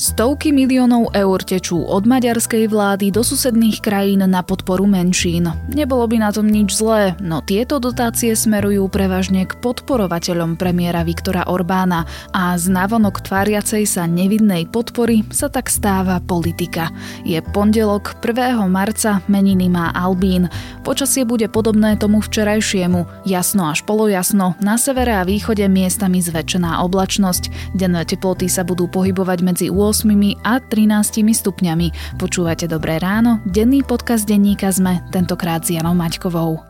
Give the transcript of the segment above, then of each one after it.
Stovky miliónov eur tečú od maďarskej vlády do susedných krajín na podporu menšín. Nebolo by na tom nič zlé, no tieto dotácie smerujú prevažne k podporovateľom premiéra Viktora Orbána a z návonok tváriacej sa nevidnej podpory sa tak stáva politika. Je pondelok 1. marca, meniny má Albín. Počasie bude podobné tomu včerajšiemu, jasno až polojasno, na severe a východe miestami zväčšená oblačnosť. Denné teploty sa budú pohybovať medzi 8 8 a 13 stupňami. Počúvate Dobré ráno, denný podcast denníka sme, tentokrát s Janou Maťkovou.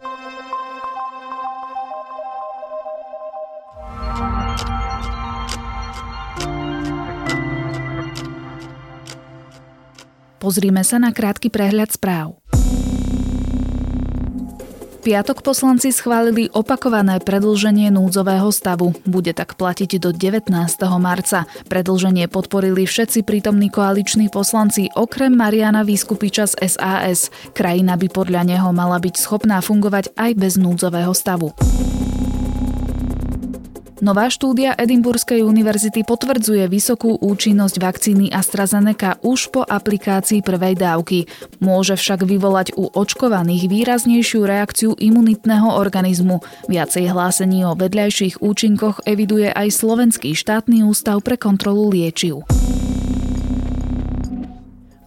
Pozrime sa na krátky prehľad správ. piatok poslanci schválili opakované predlženie núdzového stavu. Bude tak platiť do 19. marca. Predlženie podporili všetci prítomní koaliční poslanci okrem Mariana Výskupiča z SAS. Krajina by podľa neho mala byť schopná fungovať aj bez núdzového stavu. Nová štúdia Edimburskej univerzity potvrdzuje vysokú účinnosť vakcíny AstraZeneca už po aplikácii prvej dávky. Môže však vyvolať u očkovaných výraznejšiu reakciu imunitného organizmu. Viacej hlásení o vedľajších účinkoch eviduje aj Slovenský štátny ústav pre kontrolu liečiv.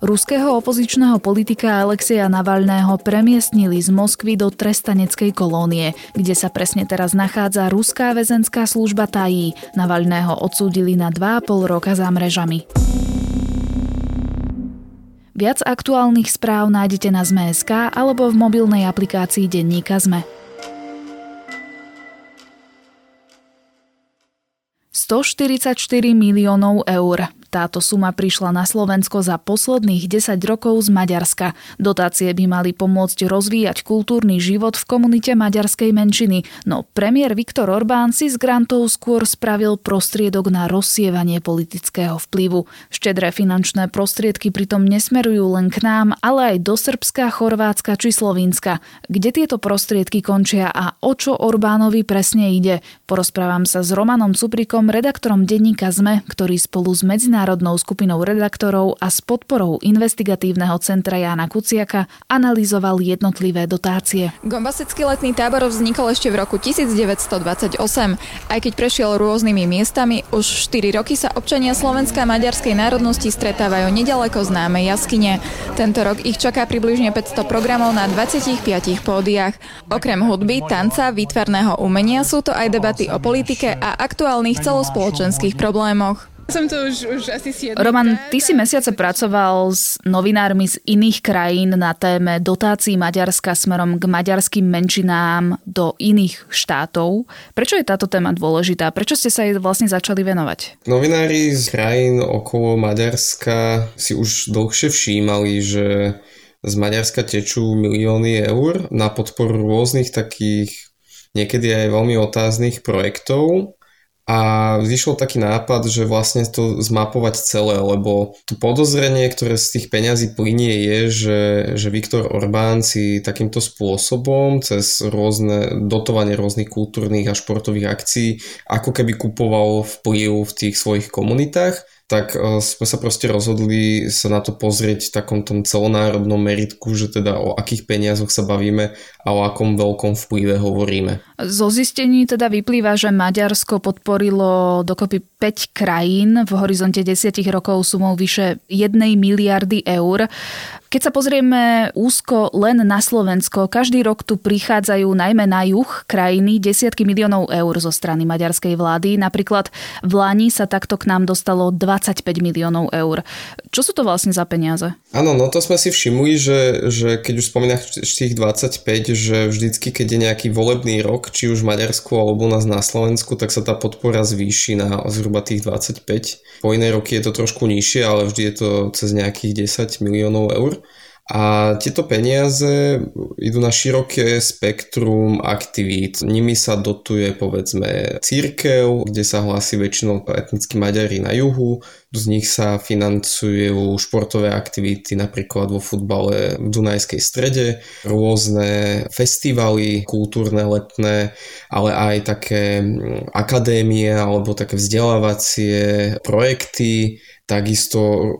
Ruského opozičného politika Alexeja Navalného premiestnili z Moskvy do trestaneckej kolónie, kde sa presne teraz nachádza ruská väzenská služba tají. Navalného odsúdili na 2,5 roka za mrežami. Viac aktuálnych správ nájdete na Zme.sk alebo v mobilnej aplikácii Denníka Zme. 144 miliónov eur. Táto suma prišla na Slovensko za posledných 10 rokov z Maďarska. Dotácie by mali pomôcť rozvíjať kultúrny život v komunite maďarskej menšiny, no premiér Viktor Orbán si z grantov skôr spravil prostriedok na rozsievanie politického vplyvu. Štedré finančné prostriedky pritom nesmerujú len k nám, ale aj do Srbska, Chorvátska či Slovinska. Kde tieto prostriedky končia a o čo Orbánovi presne ide? Porozprávam sa s Romanom Cuprikom, redaktorom denníka ZME, ktorý spolu s medzinárodným medzinárodnou skupinou redaktorov a s podporou investigatívneho centra Jana Kuciaka analyzoval jednotlivé dotácie. Gombasecký letný tábor vznikol ešte v roku 1928. Aj keď prešiel rôznymi miestami, už 4 roky sa občania Slovenska a maďarskej národnosti stretávajú nedaleko známe jaskyne. Tento rok ich čaká približne 500 programov na 25 pódiach. Okrem hudby, tanca, výtvarného umenia sú to aj debaty o politike a aktuálnych celospoločenských problémoch. Som to už, už asi si Roman, ty si mesiace pracoval s novinármi z iných krajín na téme dotácií Maďarska smerom k maďarským menšinám do iných štátov. Prečo je táto téma dôležitá? Prečo ste sa jej vlastne začali venovať? Novinári z krajín okolo Maďarska si už dlhšie všímali, že z Maďarska tečú milióny eur na podporu rôznych takých niekedy aj veľmi otáznych projektov a vyšiel taký nápad, že vlastne to zmapovať celé, lebo to podozrenie, ktoré z tých peňazí plinie je, že, že Viktor Orbán si takýmto spôsobom cez rôzne dotovanie rôznych kultúrnych a športových akcií ako keby kupoval vplyv v tých svojich komunitách tak e, sme sa proste rozhodli sa na to pozrieť v takom tom celonárodnom meritku, že teda o akých peniazoch sa bavíme a o akom veľkom vplyve hovoríme. Zo zistení teda vyplýva, že Maďarsko podporilo dokopy 5 krajín v horizonte 10 rokov sumou vyše 1 miliardy eur. Keď sa pozrieme úzko len na Slovensko, každý rok tu prichádzajú najmä na juh krajiny desiatky miliónov eur zo strany maďarskej vlády. Napríklad v Lani sa takto k nám dostalo 25 miliónov eur. Čo sú to vlastne za peniaze? Áno, no to sme si všimli, že, že keď už spomínaš tých 25, že vždycky, keď je nejaký volebný rok, či už v Maďarsku alebo u nás na Slovensku, tak sa tá podpora zvýši na zhruba tých 25. Po iné roky je to trošku nižšie, ale vždy je to cez nejakých 10 miliónov eur. A tieto peniaze idú na široké spektrum aktivít. Nimi sa dotuje povedzme církev, kde sa hlási väčšinou etnickí Maďari na juhu. Z nich sa financujú športové aktivity napríklad vo futbale v Dunajskej strede, rôzne festivaly kultúrne, letné, ale aj také akadémie alebo také vzdelávacie projekty, takisto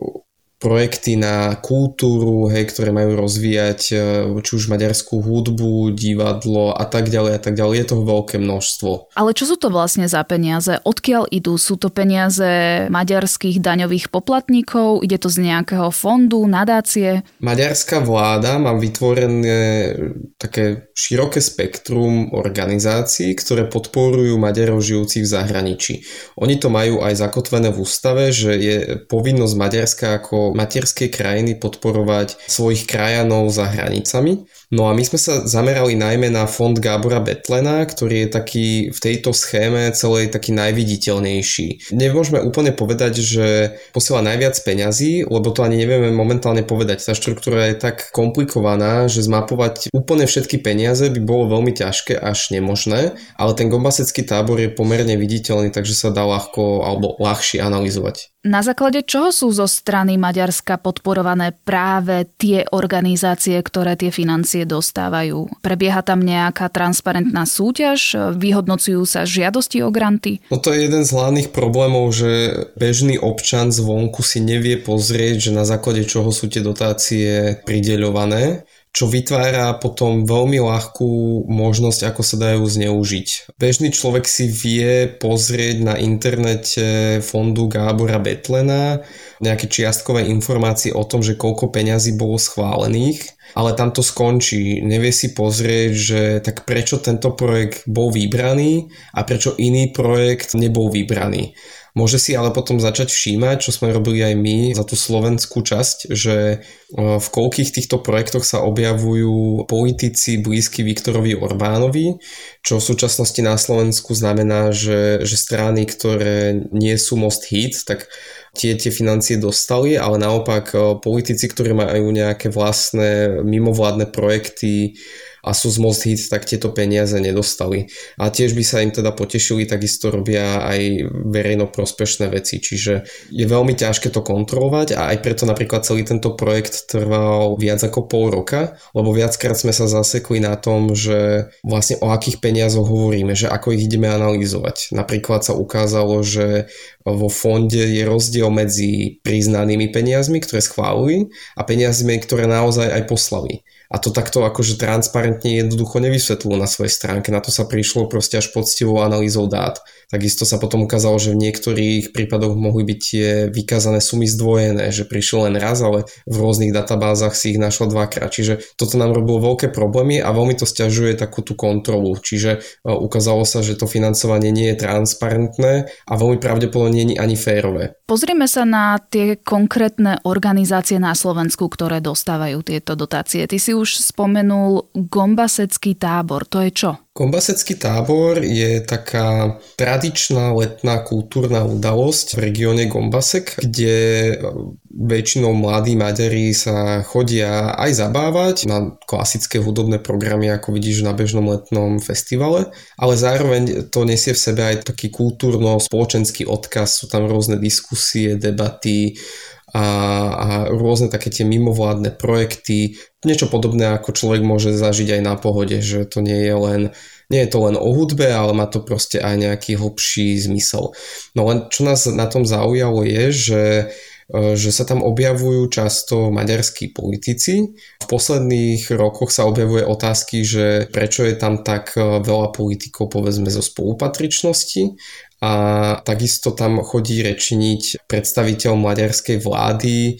projekty na kultúru, hej, ktoré majú rozvíjať e, či už maďarskú hudbu, divadlo a tak ďalej a tak ďalej. Je toho veľké množstvo. Ale čo sú to vlastne za peniaze? Odkiaľ idú? Sú to peniaze maďarských daňových poplatníkov? Ide to z nejakého fondu, nadácie? Maďarská vláda má vytvorené také široké spektrum organizácií, ktoré podporujú Maďarov žijúcich v zahraničí. Oni to majú aj zakotvené v ústave, že je povinnosť Maďarska ako materskej krajiny podporovať svojich krajanov za hranicami. No a my sme sa zamerali najmä na fond Gábora Betlena, ktorý je taký v tejto schéme celej taký najviditeľnejší. Nemôžeme úplne povedať, že posiela najviac peňazí, lebo to ani nevieme momentálne povedať. Tá štruktúra je tak komplikovaná, že zmapovať úplne všetky peniaze by bolo veľmi ťažké až nemožné, ale ten gombasecký tábor je pomerne viditeľný, takže sa dá ľahko alebo ľahšie analyzovať. Na základe čoho sú zo strany Maďarska podporované práve tie organizácie, ktoré tie financie dostávajú? Prebieha tam nejaká transparentná súťaž? Vyhodnocujú sa žiadosti o granty? No to je jeden z hlavných problémov, že bežný občan zvonku si nevie pozrieť, že na základe čoho sú tie dotácie prideľované čo vytvára potom veľmi ľahkú možnosť, ako sa dajú zneužiť. Bežný človek si vie pozrieť na internete fondu Gábora Betlena nejaké čiastkové informácie o tom, že koľko peňazí bolo schválených, ale tam to skončí. Nevie si pozrieť, že tak prečo tento projekt bol vybraný a prečo iný projekt nebol vybraný. Môže si ale potom začať všímať, čo sme robili aj my za tú slovenskú časť, že e, v koľkých týchto projektoch sa objavujú politici blízky Viktorovi Orbánovi, čo v súčasnosti na Slovensku znamená, že, že strany, ktoré nie sú most hit, tak tie, tie financie dostali, ale naopak e, politici, ktorí majú nejaké vlastné mimovládne projekty, a sú z Most Hit, tak tieto peniaze nedostali. A tiež by sa im teda potešili, takisto robia aj verejno prospešné veci, čiže je veľmi ťažké to kontrolovať a aj preto napríklad celý tento projekt trval viac ako pol roka, lebo viackrát sme sa zasekli na tom, že vlastne o akých peniazoch hovoríme, že ako ich ideme analyzovať. Napríklad sa ukázalo, že vo fonde je rozdiel medzi priznanými peniazmi, ktoré schválili a peniazmi, ktoré naozaj aj poslali a to takto akože transparentne jednoducho nevysvetľujú na svojej stránke. Na to sa prišlo proste až poctivou analýzou dát. Takisto sa potom ukázalo, že v niektorých prípadoch mohli byť tie vykázané sumy zdvojené, že prišiel len raz, ale v rôznych databázach si ich našlo dvakrát. Čiže toto nám robilo veľké problémy a veľmi to stiažuje takú tú kontrolu. Čiže e, ukázalo sa, že to financovanie nie je transparentné a veľmi pravdepodobne nie je ani férové. Pozrieme sa na tie konkrétne organizácie na Slovensku, ktoré dostávajú tieto dotácie. Ty si už spomenul Gombasecký tábor. To je čo? Kombasecký tábor je taká tradičná letná kultúrna udalosť v regióne Gombasek, kde väčšinou mladí Maďari sa chodia aj zabávať na klasické hudobné programy, ako vidíš na bežnom letnom festivale, ale zároveň to nesie v sebe aj taký kultúrno-spoločenský odkaz, sú tam rôzne diskusie, debaty, a, a rôzne také tie mimovládne projekty, niečo podobné ako človek môže zažiť aj na pohode, že to nie je len nie je to len o hudbe, ale má to proste aj nejaký hlbší zmysel. No len čo nás na tom zaujalo je, že e, že sa tam objavujú často maďarskí politici. V posledných rokoch sa objavuje otázky, že prečo je tam tak e, veľa politikov povedzme zo spolupatričnosti a takisto tam chodí rečniť predstaviteľ maďarskej vlády,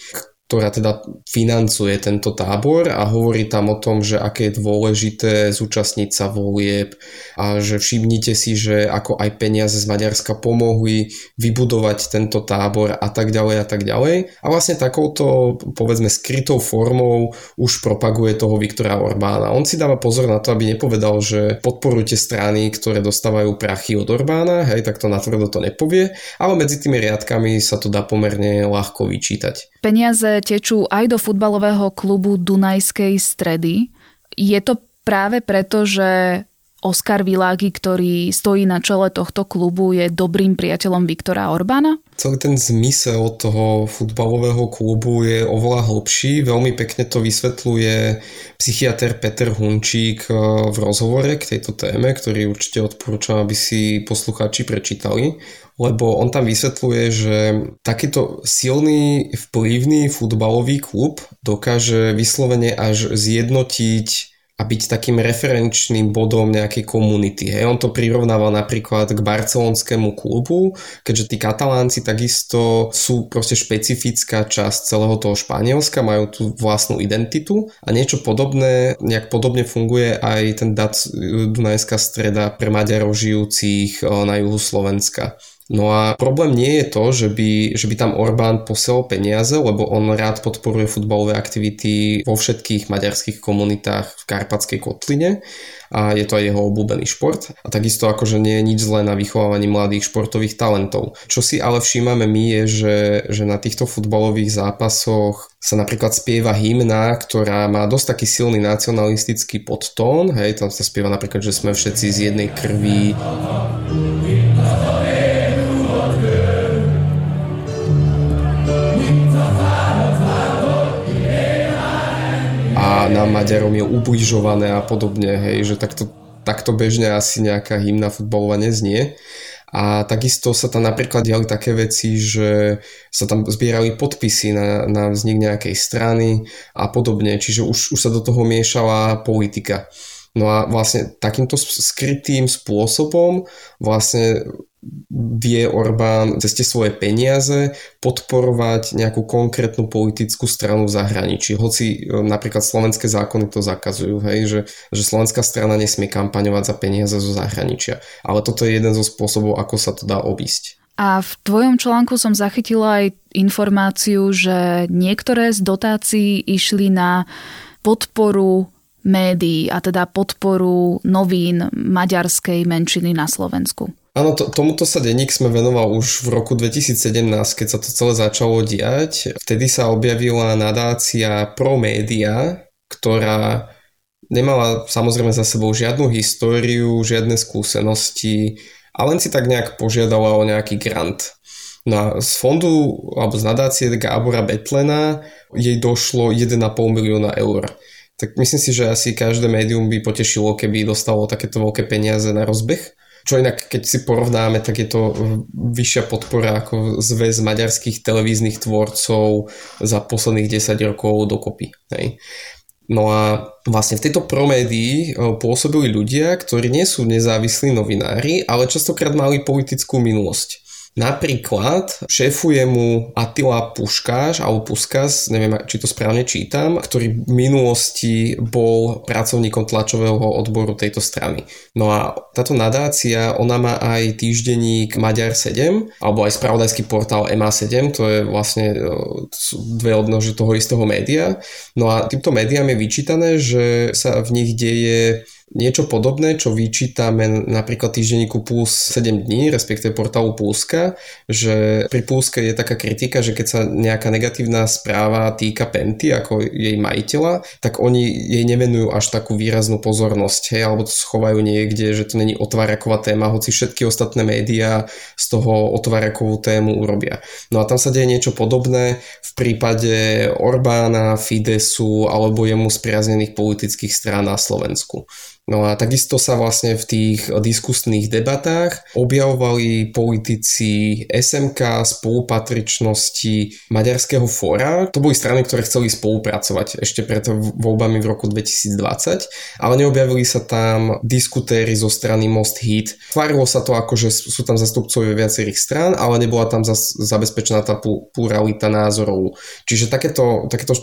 ktorá teda financuje tento tábor a hovorí tam o tom, že aké je dôležité zúčastniť sa volieb a že všimnite si, že ako aj peniaze z Maďarska pomohli vybudovať tento tábor a tak ďalej a tak ďalej. A vlastne takouto, povedzme, skrytou formou už propaguje toho Viktora Orbána. On si dáva pozor na to, aby nepovedal, že podporujte strany, ktoré dostávajú prachy od Orbána, hej, tak to natvrdo to nepovie, ale medzi tými riadkami sa to dá pomerne ľahko vyčítať. Peniaze tečú aj do futbalového klubu Dunajskej stredy. Je to práve preto, že Oskar Világi, ktorý stojí na čele tohto klubu, je dobrým priateľom Viktora Orbána? Celý ten zmysel toho futbalového klubu je oveľa hlbší. Veľmi pekne to vysvetľuje psychiatr Peter Hunčík eh, v rozhovore k tejto téme, ktorý určite odporúčam, aby si poslucháči prečítali lebo on tam vysvetľuje, že takýto silný, vplyvný futbalový klub dokáže vyslovene až zjednotiť a byť takým referenčným bodom nejakej komunity. Hej. On to prirovnával napríklad k barcelonskému klubu, keďže tí katalánci takisto sú proste špecifická časť celého toho Španielska, majú tú vlastnú identitu a niečo podobné, nejak podobne funguje aj ten Dunajská streda pre Maďarov žijúcich eh, na juhu Slovenska. No a problém nie je to, že by, že by tam Orbán posielal peniaze, lebo on rád podporuje futbalové aktivity vo všetkých maďarských komunitách v Karpatskej kotline a je to aj jeho obľúbený šport. A takisto akože nie je nič zlé na vychovávaní mladých športových talentov. Čo si ale všímame my je, že, že na týchto futbalových zápasoch sa napríklad spieva hymna, ktorá má dosť taký silný nacionalistický podtón. Hej, tam sa spieva napríklad, že sme všetci z jednej krvi. A nám Maďarom je ubližované a podobne, hej, že takto, takto bežne asi nejaká hymna futbalová neznie. A takisto sa tam napríklad diali také veci, že sa tam zbierali podpisy na, na vznik nejakej strany a podobne, čiže už, už sa do toho miešala politika. No a vlastne takýmto skrytým spôsobom vlastne vie Orbán cez tie svoje peniaze podporovať nejakú konkrétnu politickú stranu v zahraničí. Hoci e, napríklad slovenské zákony to zakazujú, hej, že, že slovenská strana nesmie kampaňovať za peniaze zo zahraničia. Ale toto je jeden zo spôsobov, ako sa to dá obísť. A v tvojom článku som zachytila aj informáciu, že niektoré z dotácií išli na podporu médií a teda podporu novín maďarskej menšiny na Slovensku. Áno, to, tomuto sa denník sme venoval už v roku 2017, keď sa to celé začalo diať. Vtedy sa objavila nadácia Pro Media, ktorá nemala samozrejme za sebou žiadnu históriu, žiadne skúsenosti a len si tak nejak požiadala o nejaký grant. No a z fondu alebo z nadácie Gábora Betlena jej došlo 1,5 milióna eur. Tak myslím si, že asi každé médium by potešilo, keby dostalo takéto veľké peniaze na rozbeh. Čo inak, keď si porovnáme, tak je to vyššia podpora ako zväz maďarských televíznych tvorcov za posledných 10 rokov dokopy. Hej. No a vlastne v tejto promédii e, pôsobili ľudia, ktorí nie sú nezávislí novinári, ale častokrát mali politickú minulosť. Napríklad šéfuje mu Attila Puškáš alebo Puskas, neviem, či to správne čítam, ktorý v minulosti bol pracovníkom tlačového odboru tejto strany. No a táto nadácia, ona má aj týždenník Maďar 7, alebo aj spravodajský portál MA7, to je vlastne e, dve odnože toho istého média. No a týmto médiám je vyčítané, že sa v nich deje Niečo podobné, čo vyčítame napríklad týždenníku Puls 7 dní, respektíve portálu Pulska, že pri Pulske je taká kritika, že keď sa nejaká negatívna správa týka Penty ako jej majiteľa, tak oni jej nevenujú až takú výraznú pozornosť, hej, alebo to schovajú niekde, že to není otváraková téma, hoci všetky ostatné médiá z toho otvárakovú tému urobia. No a tam sa deje niečo podobné v prípade Orbána, Fidesu alebo jemu spriaznených politických strán na Slovensku. No a takisto sa vlastne v tých diskusných debatách objavovali politici SMK, spolupatričnosti Maďarského fóra. To boli strany, ktoré chceli spolupracovať ešte pred voľbami v roku 2020, ale neobjavili sa tam diskutéry zo strany Most Hit. Tvárilo sa to ako, že sú tam zastupcovia viacerých strán, ale nebola tam zabezpečená tá pluralita názorov. Čiže takéto, takéto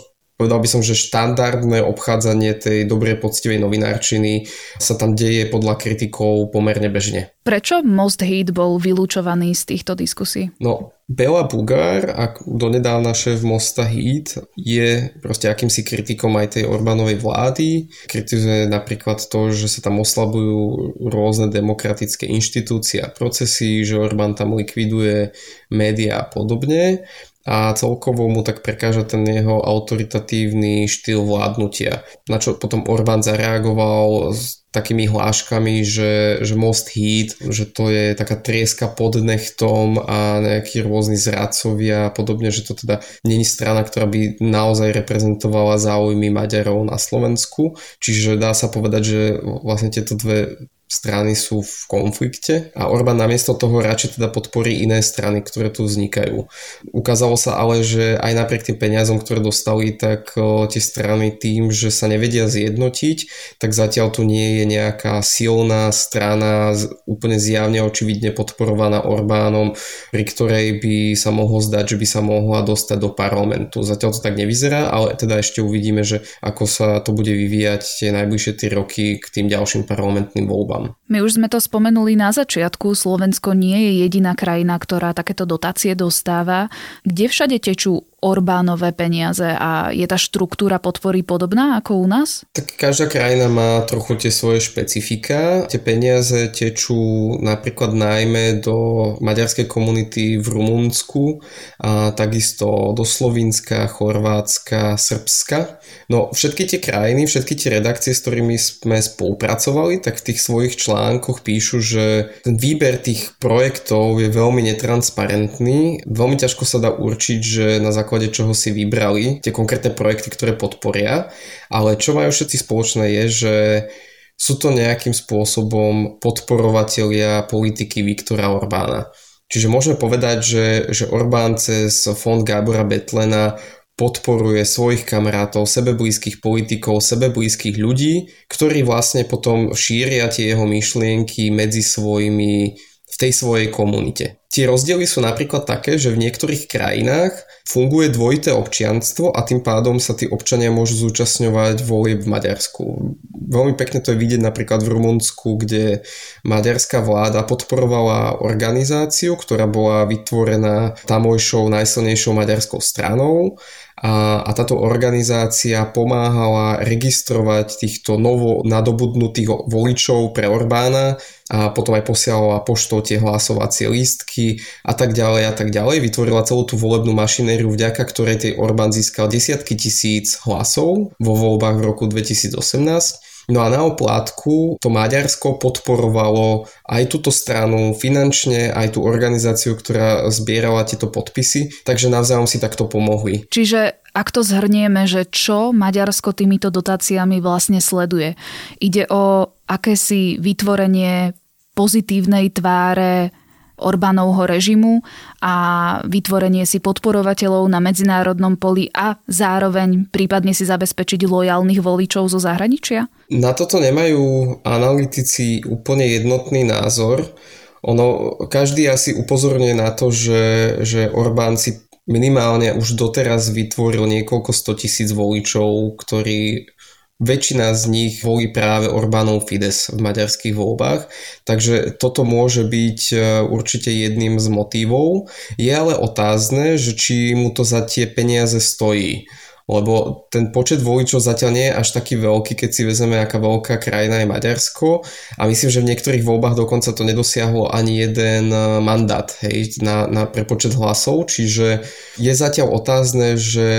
povedal by som, že štandardné obchádzanie tej dobrej poctivej novinárčiny sa tam deje podľa kritikov pomerne bežne. Prečo Most Hit bol vylúčovaný z týchto diskusí? No, Bela Bugár, ak donedávna šéf Mosta Hit, je proste akýmsi kritikom aj tej Orbánovej vlády. Kritizuje napríklad to, že sa tam oslabujú rôzne demokratické inštitúcie a procesy, že Orbán tam likviduje médiá a podobne. A celkovo mu tak prekáža ten jeho autoritatívny štýl vládnutia. Na čo potom Orbán zareagoval s takými hláškami, že, že Most Heat, že to je taká trieska pod nechtom a nejakí rôzni zradcovia a podobne, že to teda není strana, ktorá by naozaj reprezentovala záujmy Maďarov na Slovensku. Čiže dá sa povedať, že vlastne tieto dve strany sú v konflikte a Orbán namiesto toho radšej teda podporí iné strany, ktoré tu vznikajú. Ukázalo sa ale, že aj napriek tým peniazom, ktoré dostali, tak tie strany tým, že sa nevedia zjednotiť, tak zatiaľ tu nie je nejaká silná strana úplne zjavne očividne podporovaná Orbánom, pri ktorej by sa mohlo zdať, že by sa mohla dostať do parlamentu. Zatiaľ to tak nevyzerá, ale teda ešte uvidíme, že ako sa to bude vyvíjať tie najbližšie 3 roky k tým ďalším parlamentným voľbám. My už sme to spomenuli na začiatku, Slovensko nie je jediná krajina, ktorá takéto dotácie dostáva. Kde všade tečú Orbánové peniaze a je tá štruktúra podpory podobná ako u nás? Tak každá krajina má trochu tie svoje špecifika. Tie peniaze tečú napríklad najmä do maďarskej komunity v Rumunsku a takisto do Slovinska, Chorvátska, Srbska. No všetky tie krajiny, všetky tie redakcie, s ktorými sme spolupracovali, tak v tých svojich článkoch píšu, že ten výber tých projektov je veľmi netransparentný. Veľmi ťažko sa dá určiť, že na základe základe čoho si vybrali tie konkrétne projekty, ktoré podporia, ale čo majú všetci spoločné je, že sú to nejakým spôsobom podporovatelia politiky Viktora Orbána. Čiže môžeme povedať, že, že Orbán cez fond Gábora Betlena podporuje svojich kamarátov, sebeblízkych politikov, sebeblízkych ľudí, ktorí vlastne potom šíria tie jeho myšlienky medzi svojimi v tej svojej komunite. Tie rozdiely sú napríklad také, že v niektorých krajinách funguje dvojité občianstvo a tým pádom sa tí občania môžu zúčastňovať volieb v Maďarsku. Veľmi pekne to je vidieť napríklad v Rumunsku, kde maďarská vláda podporovala organizáciu, ktorá bola vytvorená tamojšou najsilnejšou maďarskou stranou a, a táto organizácia pomáhala registrovať týchto novo nadobudnutých voličov pre Orbána a potom aj posielala poštou tie hlasovacie lístky a tak ďalej a tak ďalej. Vytvorila celú tú volebnú mašinériu, vďaka ktorej tej Orbán získal desiatky tisíc hlasov vo voľbách v roku 2018. No a na oplátku to Maďarsko podporovalo aj túto stranu finančne, aj tú organizáciu, ktorá zbierala tieto podpisy, takže navzájom si takto pomohli. Čiže ak to zhrnieme, že čo Maďarsko týmito dotáciami vlastne sleduje? Ide o akési vytvorenie pozitívnej tváre Orbánovho režimu a vytvorenie si podporovateľov na medzinárodnom poli a zároveň prípadne si zabezpečiť lojálnych voličov zo zahraničia? Na toto nemajú analytici úplne jednotný názor. Ono, každý asi upozorňuje na to, že, že Orbán si minimálne už doteraz vytvoril niekoľko stotisíc voličov, ktorí väčšina z nich volí práve Orbánov Fides v maďarských voľbách, takže toto môže byť e, určite jedným z motívov. Je ale otázne, že či mu to za tie peniaze stojí lebo ten počet voličov zatiaľ nie je až taký veľký, keď si vezeme, aká veľká krajina je Maďarsko a myslím, že v niektorých voľbách dokonca to nedosiahlo ani jeden e, mandát hej, na, na prepočet hlasov, čiže je zatiaľ otázne, že,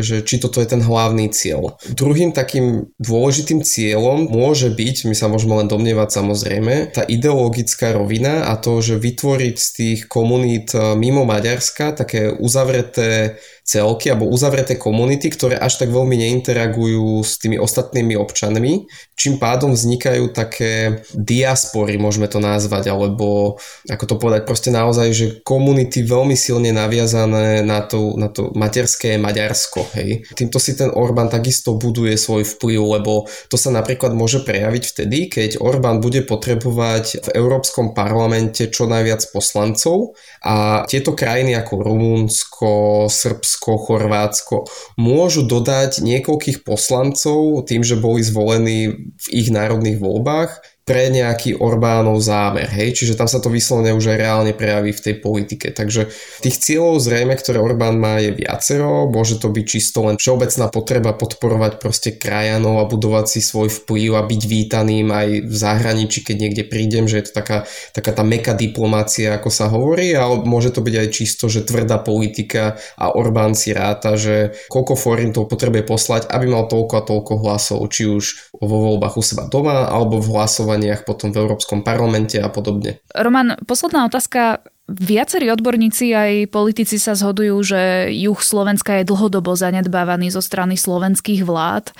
že či toto je ten hlavný cieľ. Druhým takým dôležitým cieľom môže byť, my sa môžeme len domnievať samozrejme, tá ideologická rovina a to, že vytvoriť z tých komunít e, mimo Maďarska také uzavreté celky alebo uzavreté komunity, ktoré až tak veľmi neinteragujú s tými ostatnými občanmi, čím pádom vznikajú také diaspory, môžeme to nazvať, alebo ako to povedať, proste naozaj, že komunity veľmi silne naviazané na to, na to materské Maďarsko. Hej. Týmto si ten Orbán takisto buduje svoj vplyv, lebo to sa napríklad môže prejaviť vtedy, keď Orbán bude potrebovať v Európskom parlamente čo najviac poslancov a tieto krajiny ako Rumunsko, Srbsko, Srbsko, Chorvátsko môžu dodať niekoľkých poslancov tým, že boli zvolení v ich národných voľbách pre nejaký Orbánov zámer, hej, čiže tam sa to vyslovene už aj reálne prejaví v tej politike. Takže tých cieľov zrejme, ktoré Orbán má, je viacero, môže to byť čisto len všeobecná potreba podporovať proste krajanov a budovať si svoj vplyv a byť vítaným aj v zahraničí, keď niekde prídem, že je to taká, taká tá meka diplomácia, ako sa hovorí, ale môže to byť aj čisto, že tvrdá politika a Orbán si ráta, že koľko forintov potrebuje poslať, aby mal toľko a toľko hlasov, či už vo voľbách u seba doma, alebo v hlasovaniach potom v Európskom parlamente a podobne. Roman, posledná otázka. Viacerí odborníci aj politici sa zhodujú, že juh Slovenska je dlhodobo zanedbávaný zo strany slovenských vlád.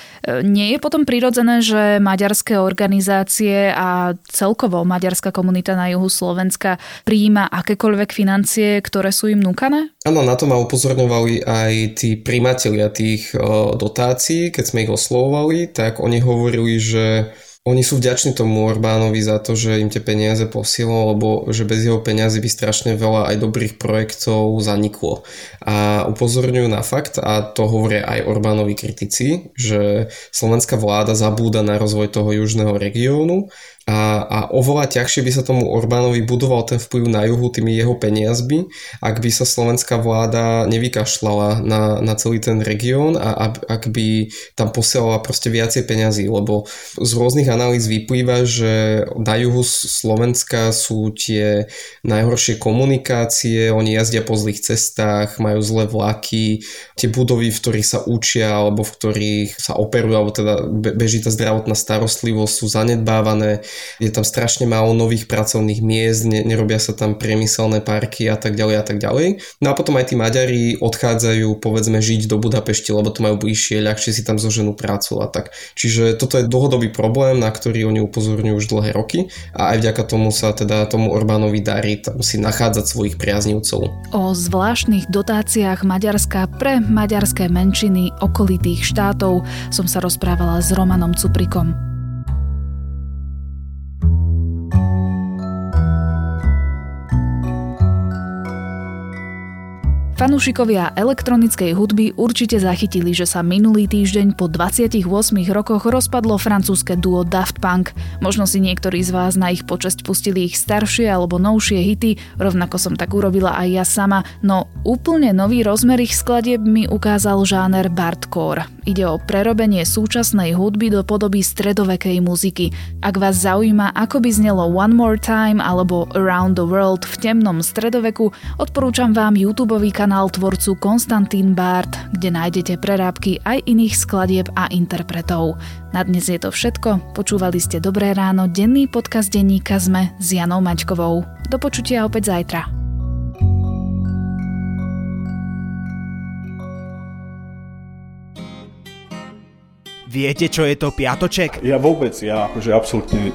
Nie je potom prirodzené, že maďarské organizácie a celkovo maďarská komunita na juhu Slovenska prijíma akékoľvek financie, ktoré sú im núkané? Áno, na to ma upozorňovali aj tí primatelia tých dotácií, keď sme ich oslovovali, tak oni hovorili, že oni sú vďační tomu Orbánovi za to, že im tie peniaze posielal, lebo že bez jeho peniazy by strašne veľa aj dobrých projektov zaniklo. A upozorňujú na fakt, a to hovoria aj Orbánovi kritici, že slovenská vláda zabúda na rozvoj toho južného regiónu a, a oveľa ťažšie by sa tomu Orbánovi budoval ten vplyv na juhu tými jeho peniazmi, ak by sa slovenská vláda nevykašľala na, na celý ten región a ak, ak by tam posielala proste viacej peňazí, lebo z rôznych analýz vyplýva, že na juhu Slovenska sú tie najhoršie komunikácie, oni jazdia po zlých cestách, majú zlé vlaky, tie budovy, v ktorých sa učia alebo v ktorých sa operujú, alebo teda beží tá zdravotná starostlivosť sú zanedbávané je tam strašne málo nových pracovných miest, ne, nerobia sa tam priemyselné parky a tak ďalej a tak ďalej. No a potom aj tí Maďari odchádzajú povedzme žiť do Budapešti, lebo to majú bližšie, ľahšie si tam zoženú prácu a tak. Čiže toto je dlhodobý problém, na ktorý oni upozorňujú už dlhé roky a aj vďaka tomu sa teda tomu Orbánovi darí tam si nachádzať svojich priaznivcov. O zvláštnych dotáciách Maďarska pre maďarské menšiny okolitých štátov som sa rozprávala s Romanom Cuprikom. Fanúšikovia elektronickej hudby určite zachytili, že sa minulý týždeň po 28 rokoch rozpadlo francúzske duo Daft Punk. Možno si niektorí z vás na ich počesť pustili ich staršie alebo novšie hity, rovnako som tak urobila aj ja sama, no úplne nový rozmer ich skladieb mi ukázal žáner Bardcore. Ide o prerobenie súčasnej hudby do podoby stredovekej muziky. Ak vás zaujíma, ako by znelo One More Time alebo Around the World v temnom stredoveku, odporúčam vám YouTube kanál kanál tvorcu Konstantín Bart, kde nájdete prerábky aj iných skladieb a interpretov. Na dnes je to všetko. Počúvali ste Dobré ráno, denný podcast denníka ZME s Janou Maťkovou. Do počutia opäť zajtra. Viete, čo je to piatoček? Ja vôbec, ja akože absolútne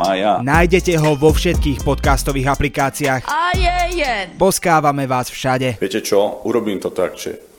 mája. Nájdete ho vo všetkých podcastových aplikáciách. A je, je. Poskávame vás všade. Viete čo, urobím to tak, že